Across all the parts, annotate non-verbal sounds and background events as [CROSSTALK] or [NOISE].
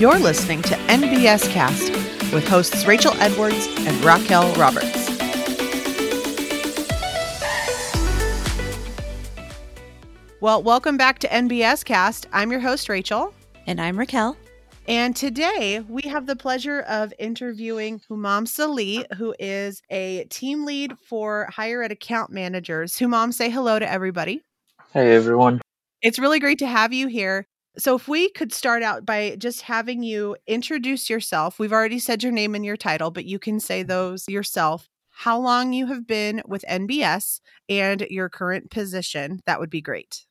You're listening to NBS Cast with hosts Rachel Edwards and Raquel Roberts. Well, welcome back to NBS Cast. I'm your host, Rachel. And I'm Raquel. And today we have the pleasure of interviewing Humam Salih, who is a team lead for higher ed account managers. Humam, say hello to everybody. Hey, everyone. It's really great to have you here. So, if we could start out by just having you introduce yourself. We've already said your name and your title, but you can say mm-hmm. those yourself. How long you have been with NBS and your current position, that would be great.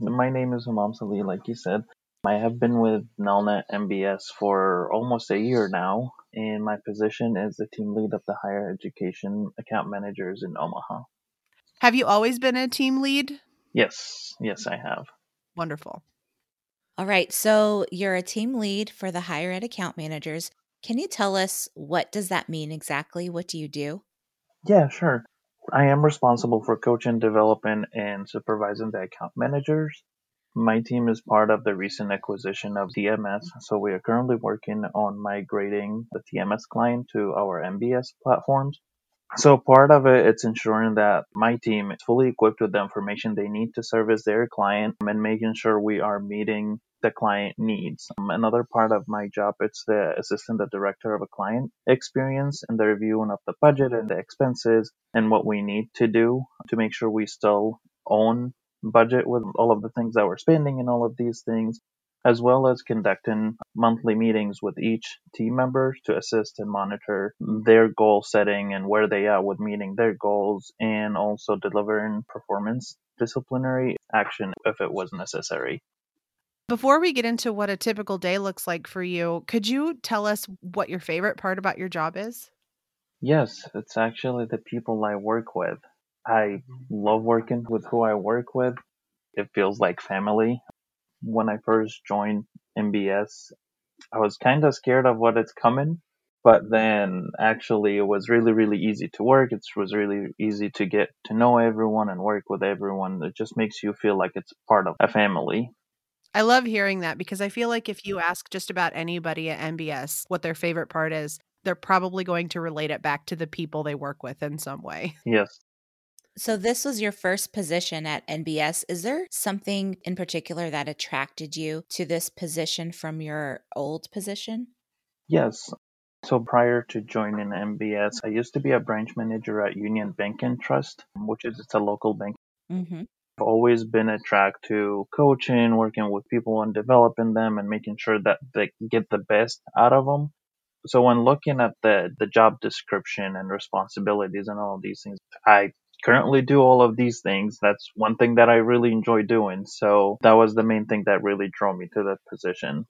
My name is Humam Salih, like you said. I have been with Nelnet NBS for almost a year now, and my position is the team lead of the higher education account managers in Omaha. Have you always been a team lead? Yes, yes, I have. Wonderful. All right, so you're a team lead for the higher ed account managers. Can you tell us what does that mean exactly? What do you do? Yeah, sure. I am responsible for coaching, developing, and supervising the account managers. My team is part of the recent acquisition of TMS, so we are currently working on migrating the TMS client to our NBS platforms. So part of it, it's ensuring that my team is fully equipped with the information they need to service their client and making sure we are meeting the client needs. Um, another part of my job, it's the assistant the director of a client experience and the reviewing of the budget and the expenses and what we need to do to make sure we still own budget with all of the things that we're spending and all of these things as well as conducting monthly meetings with each team member to assist and monitor their goal setting and where they are with meeting their goals and also delivering performance disciplinary action if it was necessary. Before we get into what a typical day looks like for you, could you tell us what your favorite part about your job is? Yes, it's actually the people I work with. I love working with who I work with. It feels like family when I first joined NBS, I was kind of scared of what it's coming, but then actually it was really, really easy to work. It was really easy to get to know everyone and work with everyone. It just makes you feel like it's part of a family. I love hearing that because I feel like if you ask just about anybody at NBS what their favorite part is, they're probably going to relate it back to the people they work with in some way. Yes, so, this was your first position at NBS. Is there something in particular that attracted you to this position from your old position? Yes. So, prior to joining NBS, I used to be a branch manager at Union Bank and Trust, which is it's a local bank. Mm-hmm. I've always been attracted to coaching, working with people and developing them and making sure that they get the best out of them. So when looking at the, the job description and responsibilities and all these things, I currently do all of these things. That's one thing that I really enjoy doing. So that was the main thing that really drove me to that position.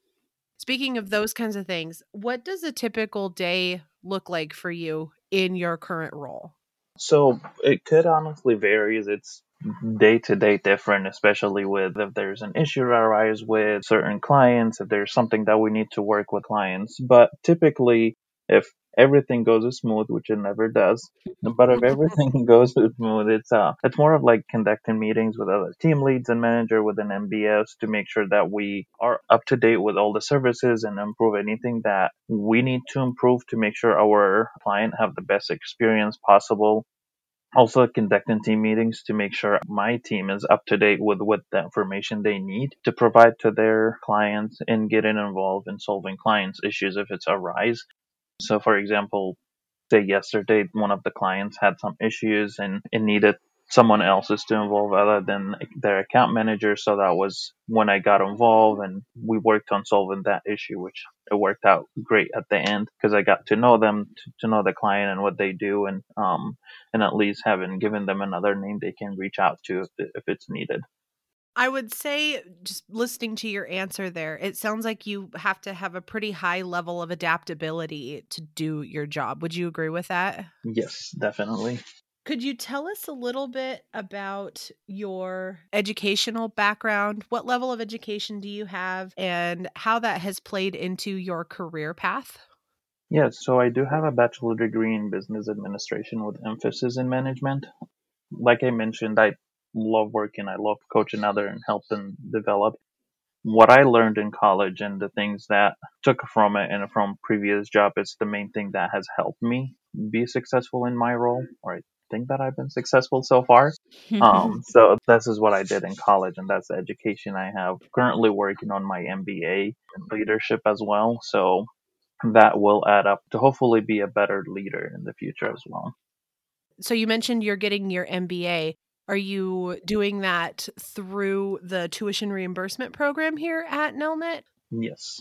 Speaking of those kinds of things, what does a typical day look like for you in your current role? So it could honestly vary. It's day to day different, especially with if there's an issue arise with certain clients, if there's something that we need to work with clients. But typically, if everything goes smooth, which it never does. But if everything [LAUGHS] goes smooth, it's uh, it's more of like conducting meetings with other team leads and manager within NBS to make sure that we are up to date with all the services and improve anything that we need to improve to make sure our client have the best experience possible. Also conducting team meetings to make sure my team is up to date with what the information they need to provide to their clients and getting involved in solving clients' issues if it's arise so, for example, say yesterday one of the clients had some issues and it needed someone else's to involve other than their account manager. So that was when I got involved and we worked on solving that issue, which it worked out great at the end because I got to know them, to, to, know the client and what they do, and um and at least having given them another name they can reach out to if, if it's needed. I would say, just listening to your answer there, it sounds like you have to have a pretty high level of adaptability to do your job. Would you agree with that? Yes, definitely. Could you tell us a little bit about your educational background? What level of education do you have, and how that has played into your career path? Yes, so I do have a bachelor degree in business administration with emphasis in management. Like I mentioned, I love working. I love coaching other and help them develop. what I learned in college and the things that took from it and from previous job is the main thing that has helped me be successful in my role, or I think that I've been successful so far. [LAUGHS] Um, so this is what I did in college, and that's the education I have. Currently working on my MBA in leadership as well, so that will add up to hopefully be a better leader in the future as well. So you mentioned you're getting your MBA. Are you doing that through the tuition reimbursement program here at Nelnet? Yes.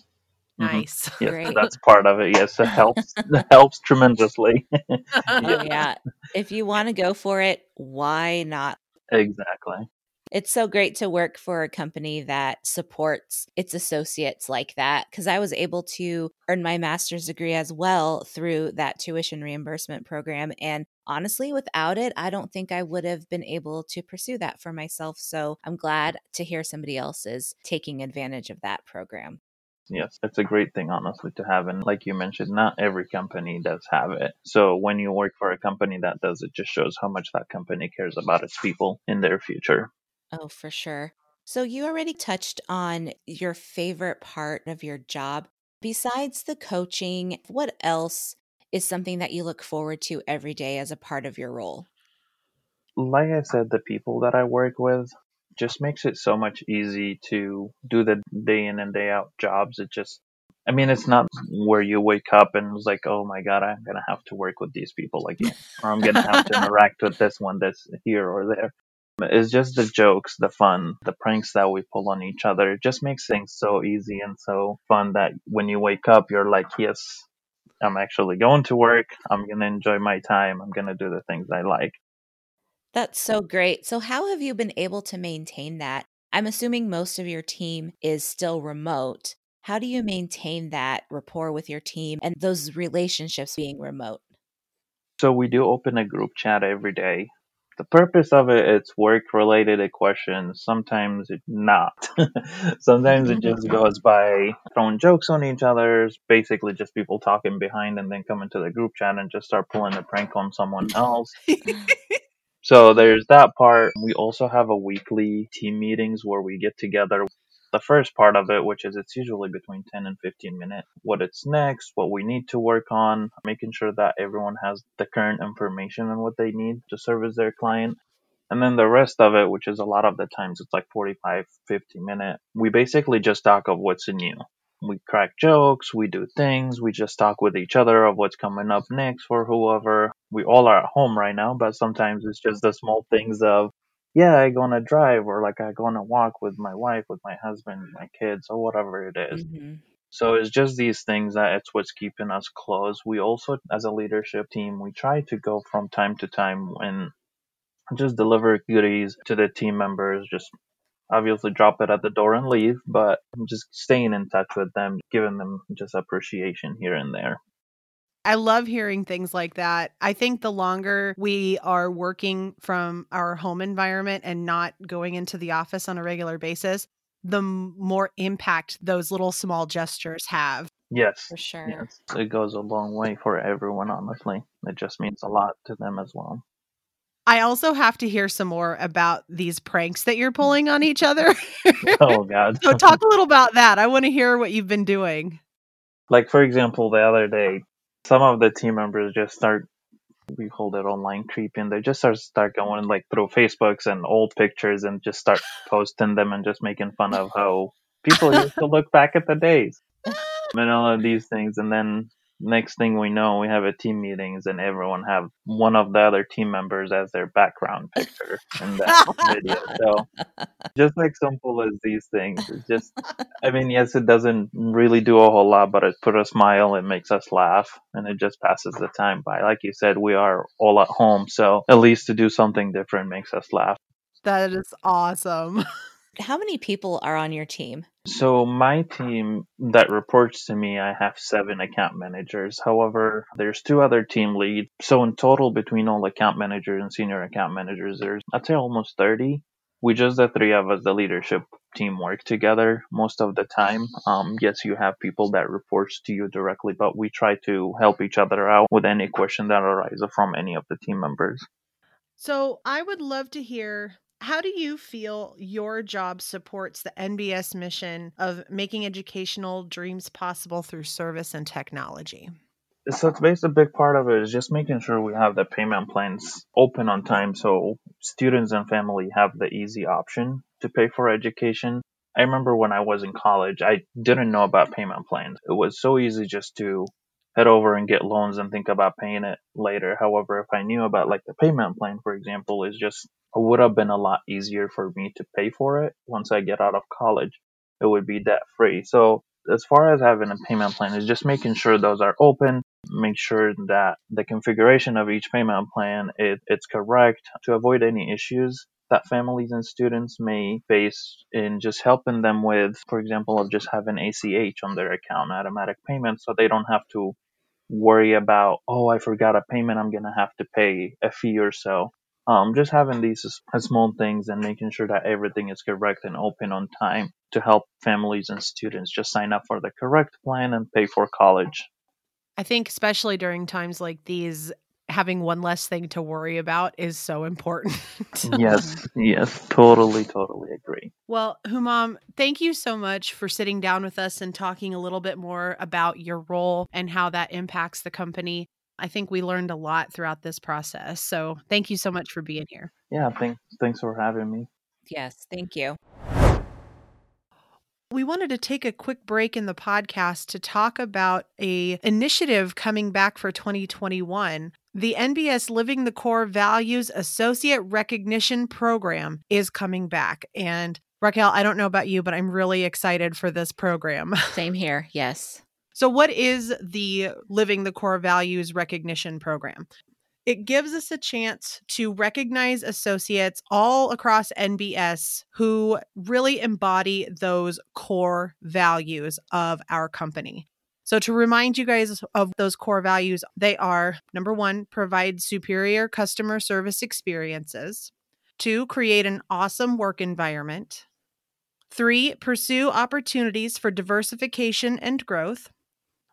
Mhm. Nice. Yes, [LAUGHS] Great. that's part of it. Yes, it helps. [LAUGHS] it helps tremendously. oh, yeah. If you want to go for it, why not? exactly. It's so great to work for a company that supports its associates like that because I was able to earn my master's degree as well through that tuition reimbursement program. And honestly, without it, I don't think I would have been able to pursue that for myself. So I'm glad to hear somebody else is taking advantage of that program. Yes, it's a great thing, honestly, to have. And like you mentioned, not every company does have it. So when you work for a company that does it, just shows how much that company cares about its people in their future. Oh, for sure. So you already touched on your favorite part of your job. Besides the coaching, what else is something that you look forward to every day as a part of your role? Like I said, the people that I work with just makes it so much easy to do the day in and day out jobs. It just, I mean, it's not where you wake up and it's like, oh my God, I'm going to have to work with these people again, or I'm going to have to [LAUGHS] interact with this one that's here or there. It's just the jokes, the fun, the pranks that we pull on each other. It just makes things so easy and so fun that when you wake up, you're like, yes, I'm actually going to work. I'm going to enjoy my time. I'm going to do the things I like. That's so great. So, how have you been able to maintain that? I'm assuming most of your team is still remote. How do you maintain that rapport with your team and those relationships being remote? So we do open a group chat every day. The purpose of it, it's work related questions. Sometimes it's not. [LAUGHS] Sometimes it just mm-hmm. goes by throwing jokes on each other. Basically just people talking behind and then come into the group chat and just start pulling a prank on someone else. [LAUGHS] So there's that part. We also have a weekly team meetings where we get together. The first part of it, which is it's usually between 10 and 15 minutes, what it's next, what we need to work on, making sure that everyone has the current information and what they need to service their client. And then the rest of it, which is a lot of the times it's like 45, 50 minutes, we basically just talk of what's new. We crack jokes, we do things, we just talk with each other of what's coming up next for whoever. We all are at home right now, but sometimes it's just the small things of, yeah, I go on a drive or like I go on a walk with my wife, with my husband, my kids, or whatever it is. Mhm. So it's just these things that it's what's keeping us close. We also, as a leadership team, we try to go from time to time and just deliver goodies to the team members, just obviously drop it at the door and leave, but just staying in touch with them, giving them just appreciation here and there. I love hearing things like that. I think the longer we are working from our home environment and not going into the office on a regular basis, the m- more impact those little small gestures have. Yes. For sure. Yes. It goes a long way for everyone, honestly. It just means a lot to them as well. I also have to hear some more about these pranks that you're pulling on each other. [LAUGHS] Oh, God. so, talk a little about that. I want to hear what you've been doing. like, for example, the other day, some of the team members just start, we call it online creeping. They just start, start going like through Facebooks and old pictures and just start posting them and just making fun of how people used to look back at the days. [LAUGHS] and all of these things and then next thing we know we have a team meetings and everyone have one of the other team members as their background picture in that [LAUGHS] video. So just like simple as these things it's just i mean yes it doesn't really do a whole lot but it put a smile it makes us laugh and it just passes the time by. Like you said we are all at home so at least to do something different makes us laugh. That is awesome. [LAUGHS] How many people are on your team? So my team that reports to me, I have seven account managers. However, there's two other team leads. So in total, between all account managers and senior account managers, there's I'd say almost 30. We just the three of us, the leadership team, work together most of the time. Um, yes, you have people that reports to you directly, but we try to help each other out with any question that arises from any of the team members. So I would love to hear How do you feel your job supports the NBS mission of making educational dreams possible through service and technology? So it's basically a big part of it is just making sure we have the payment plans open on time so students and family have the easy option to pay for education. I remember when I was in college, I didn't know about payment plans. It was so easy just to head over and get loans and think about paying it later. However, if I knew about like the payment plan, for example, is just it would have been a lot easier for me to pay for it once I get out of college. It would be debt free. So as far as having a payment plan is just making sure those are open, make sure that the configuration of each payment plan it, it's correct to avoid any issues that families and students may face in just helping them with, for example, of just having ACH on their account, automatic payments, so they don't have to worry about, oh, I forgot a payment, I'm going to have to pay a fee or so. Um, just having these small things and making sure that everything is correct and open on time to help families and students just sign up for the correct plan and pay for college. I think, especially during times like these, having one less thing to worry about is so important. yes, [LAUGHS] yes, totally, totally agree. Well, Humam, thank you so much for sitting down with us and talking a little bit more about your role and how that impacts the company. I think we learned a lot throughout this process. So thank you so much for being here. Yeah, thanks thanks for having me. Yes, thank you. We wanted to take a quick break in the podcast to talk about a initiative coming back for 2021. The NBS Living the Core Values Associate Recognition Program is coming back. And Raquel, I don't know about you, but I'm really excited for this program. [LAUGHS] Same here. Yes. So, what is the Living the Core Values Recognition Program? It gives us a chance to recognize associates all across NBS who really embody those core values of our company. So, to remind you guys of those core values, they are number one, provide superior customer service experiences, two, create an awesome work environment, three, pursue opportunities for diversification and growth,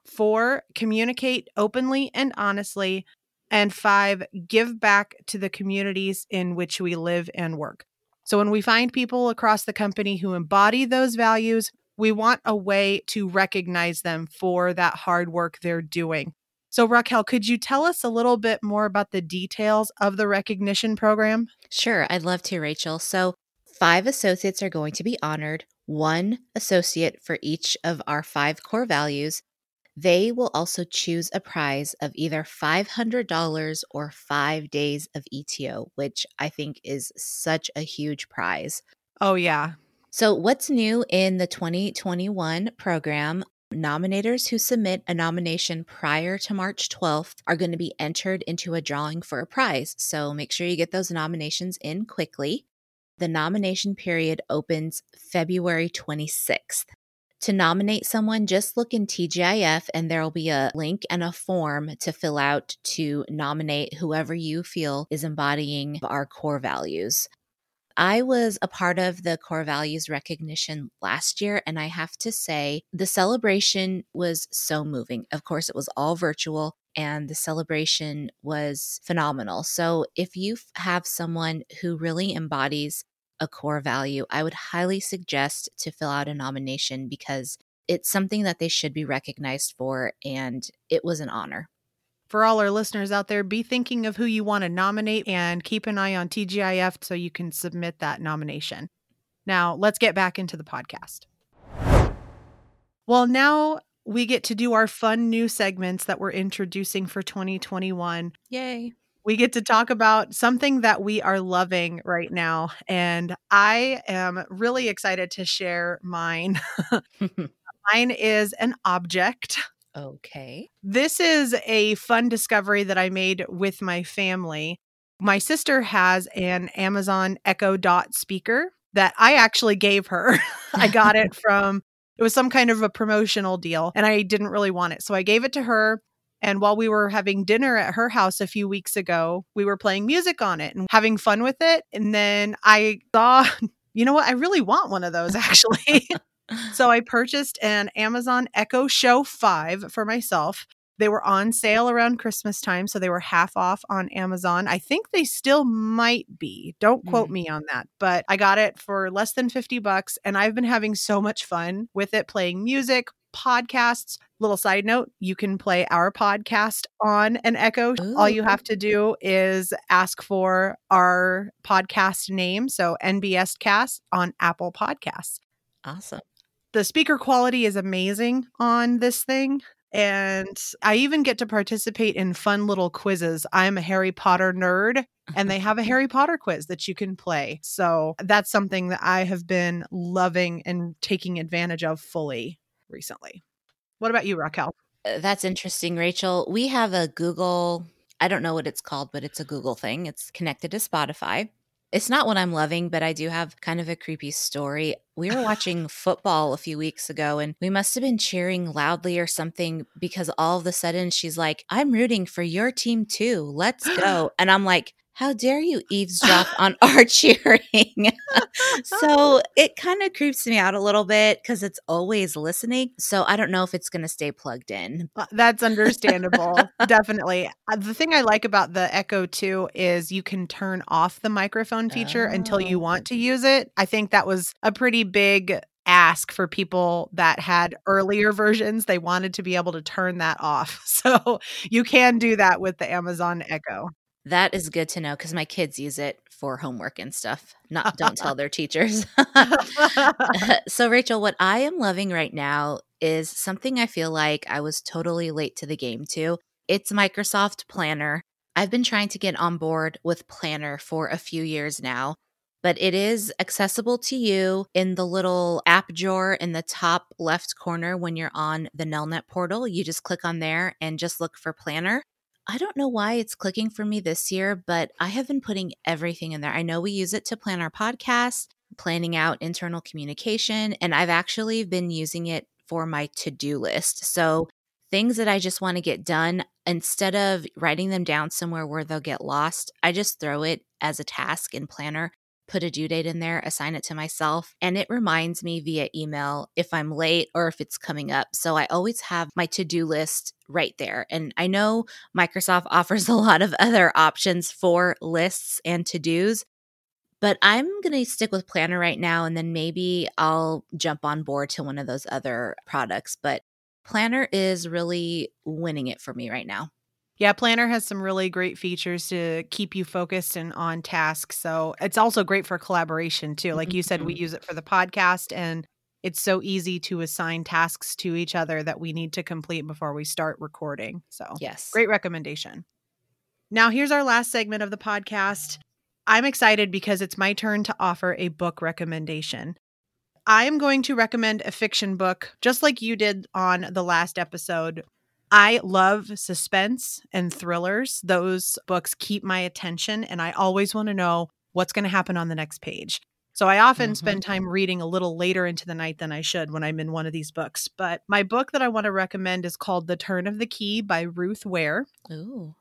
four, communicate openly and honestly, and five, give back to the communities in which we live and work. So, when we find people across the company who embody those values, we want a way to recognize them for that hard work they're doing. So, Raquel, could you tell us a little bit more about the details of the recognition program? Sure, I'd love to, Rachel. So, five associates are going to be honored, one associate for each of our five core values, they will also choose a prize of either $500 or five days of ETO, which I think is such a huge prize. Oh, yeah. So, what's new in the 2021 program? Nominators who submit a nomination prior to March 12th are going to be entered into a drawing for a prize. So, make sure you get those nominations in quickly. The nomination period opens February 26th. To nominate someone, just look in TGIF and there will be a link and a form to fill out to nominate whoever you feel is embodying our core values. I was a part of the core values recognition last year, and I have to say, the celebration was so moving. Of course, it was all virtual, and the celebration was phenomenal. So, if you have someone who really embodies a core value, I would highly suggest to fill out a nomination because it's something that they should be recognized for, and it was an honor. For all our listeners out there, be thinking of who you want to nominate and keep an eye on TGIF so you can submit that nomination. Now, let's get back into the podcast. Well, now we get to do our fun new segments that we're introducing for 2021. Yay we get to talk about something that we are loving right now. And I am really excited to share mine. [LAUGHS] [LAUGHS] mine is an object. Okay. This is a fun discovery that I made with my family. My sister has an Amazon Echo Dot speaker that I actually gave her. [LAUGHS] I got it from it was some kind of a promotional deal and I didn't really want it. So I gave it to her and while we were having dinner at her house a few weeks ago, we were playing music on it and having fun with it. And then I saw, [LAUGHS] you know what? I really want one of those actually. [LAUGHS] so I purchased an Amazon Echo Show 5 for myself. They were on sale around Christmas time, so they were half off on Amazon. I think they still might be. Don't quote Mm. me on that, but I got it for less than 50 bucks and I've been having so much fun with it playing music, podcasts. Little side note, you can play our podcast on an Echo. All you have to do is ask for our podcast name, so NBS Cast on Apple Podcasts Awesome. the speaker quality is amazing on this thing. And I even get to participate in fun little quizzes. I'm a Harry Potter nerd, and they have a Harry Potter quiz that you can play. So that's something that I have been loving and taking advantage of fully recently. What about you, Raquel? Uh, That's interesting, Rachel. We have a Google, I don't know what it's called, but it's a Google thing. It's connected to Spotify. It's not what I'm loving, but I do have kind of a creepy story. We were [LAUGHS] watching football a few weeks ago and we must have been cheering loudly or something because all of a sudden she's like, I'm rooting for your team too. Let's go. [GASPS] And I'm like, how dare you eavesdrop on [LAUGHS] our cheering? [LAUGHS] so it kind of creeps me out a little bit because it's always listening. So I don't know if it's going to stay plugged in. Uh, That's understandable. [LAUGHS] Definitely. Uh, The thing I like about the Echo 2 is you can turn off the microphone feature until you Oh. want to use it. I think that was a pretty big ask for people that had earlier versions. They wanted to be able to turn that off. So you can do that with the Amazon Echo. That is good to know because my kids use it for homework and stuff. Not don't tell their teachers. [LAUGHS] so Rachel, what I am loving right now is something I feel like I was totally late to the game to. It's Microsoft Planner. I've been trying to get on board with Planner for a few years now, but it is accessible to you in the little app drawer in the top left corner when you're on the Nelnet portal. You just click on there and just look for Planner. I don't know why it's clicking for me this year, but I have been putting everything in there. I know we use it to plan our podcast, planning out internal communication, and I've actually been using it for my to do list. So, things that I just want to get done, instead of writing them down somewhere where they'll get lost, I just throw it as a task in Planner, put a due date in there, assign it to myself, and it reminds me via email if I'm late or if it's coming up. So, I always have my to do list right there. And I know Microsoft [LAUGHS] offers a lot of other options for lists and to dos, but I'm going to stick with Planner right now. And then maybe I'll jump on board to one of those other products. But Planner is really winning it for me right now. Yeah, Planner has some really great features to keep you focused and on task. So it's also great for collaboration too. Like you said, we mm-hmm. use it for the podcast and it's so easy to assign tasks to each other that we need to complete before we start recording. So Yes. great recommendation. Now, here's our last segment of the podcast. I'm excited because it's my turn to offer a book recommendation. I am going to recommend a fiction book, just like you did on the last episode. I love suspense and thrillers. Those books keep my attention, and I always want to know what's going to happen on the next page. So I often Mhm. spend time reading a little later into the night than I should when I'm in one of these books. But my book that I want to recommend is called The Turn of the Key by Ruth Ware. Ooh.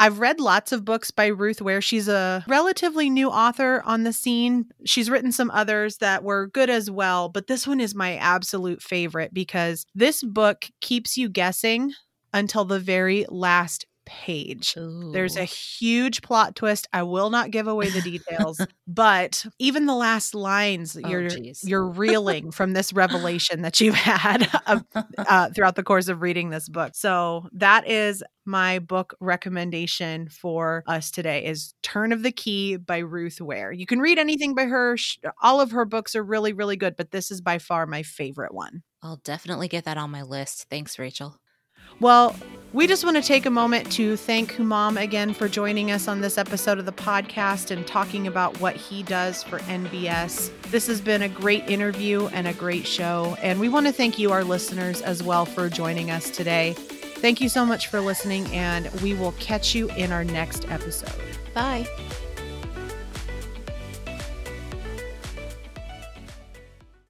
I've read lots of books by Ruth Ware. She's a relatively new author on the scene. She's written some others that were good as well, but this one is my absolute favorite because this book keeps you guessing until the very last page. There's a huge plot twist. I will not give away the details, [LAUGHS] but even the last lines, Oh, you're geez. you're reeling from this revelation that you've had [LAUGHS] [LAUGHS] uh, throughout the course of reading this book. So that is my book recommendation for us today is Turn of the Key by Ruth Ware. You can read anything by her. All of her books are really, really good, but this is by far my favorite one. I'll definitely get that on my list. Thanks, Rachel. Well, we just want to take a moment to thank Humam again for joining us on this episode of the podcast and talking about what he does for NBS. This has been a great interview and a great show, and we want to thank you, our listeners, as well for joining us today. Thank you so much for listening, and we will catch you in our next episode. Bye.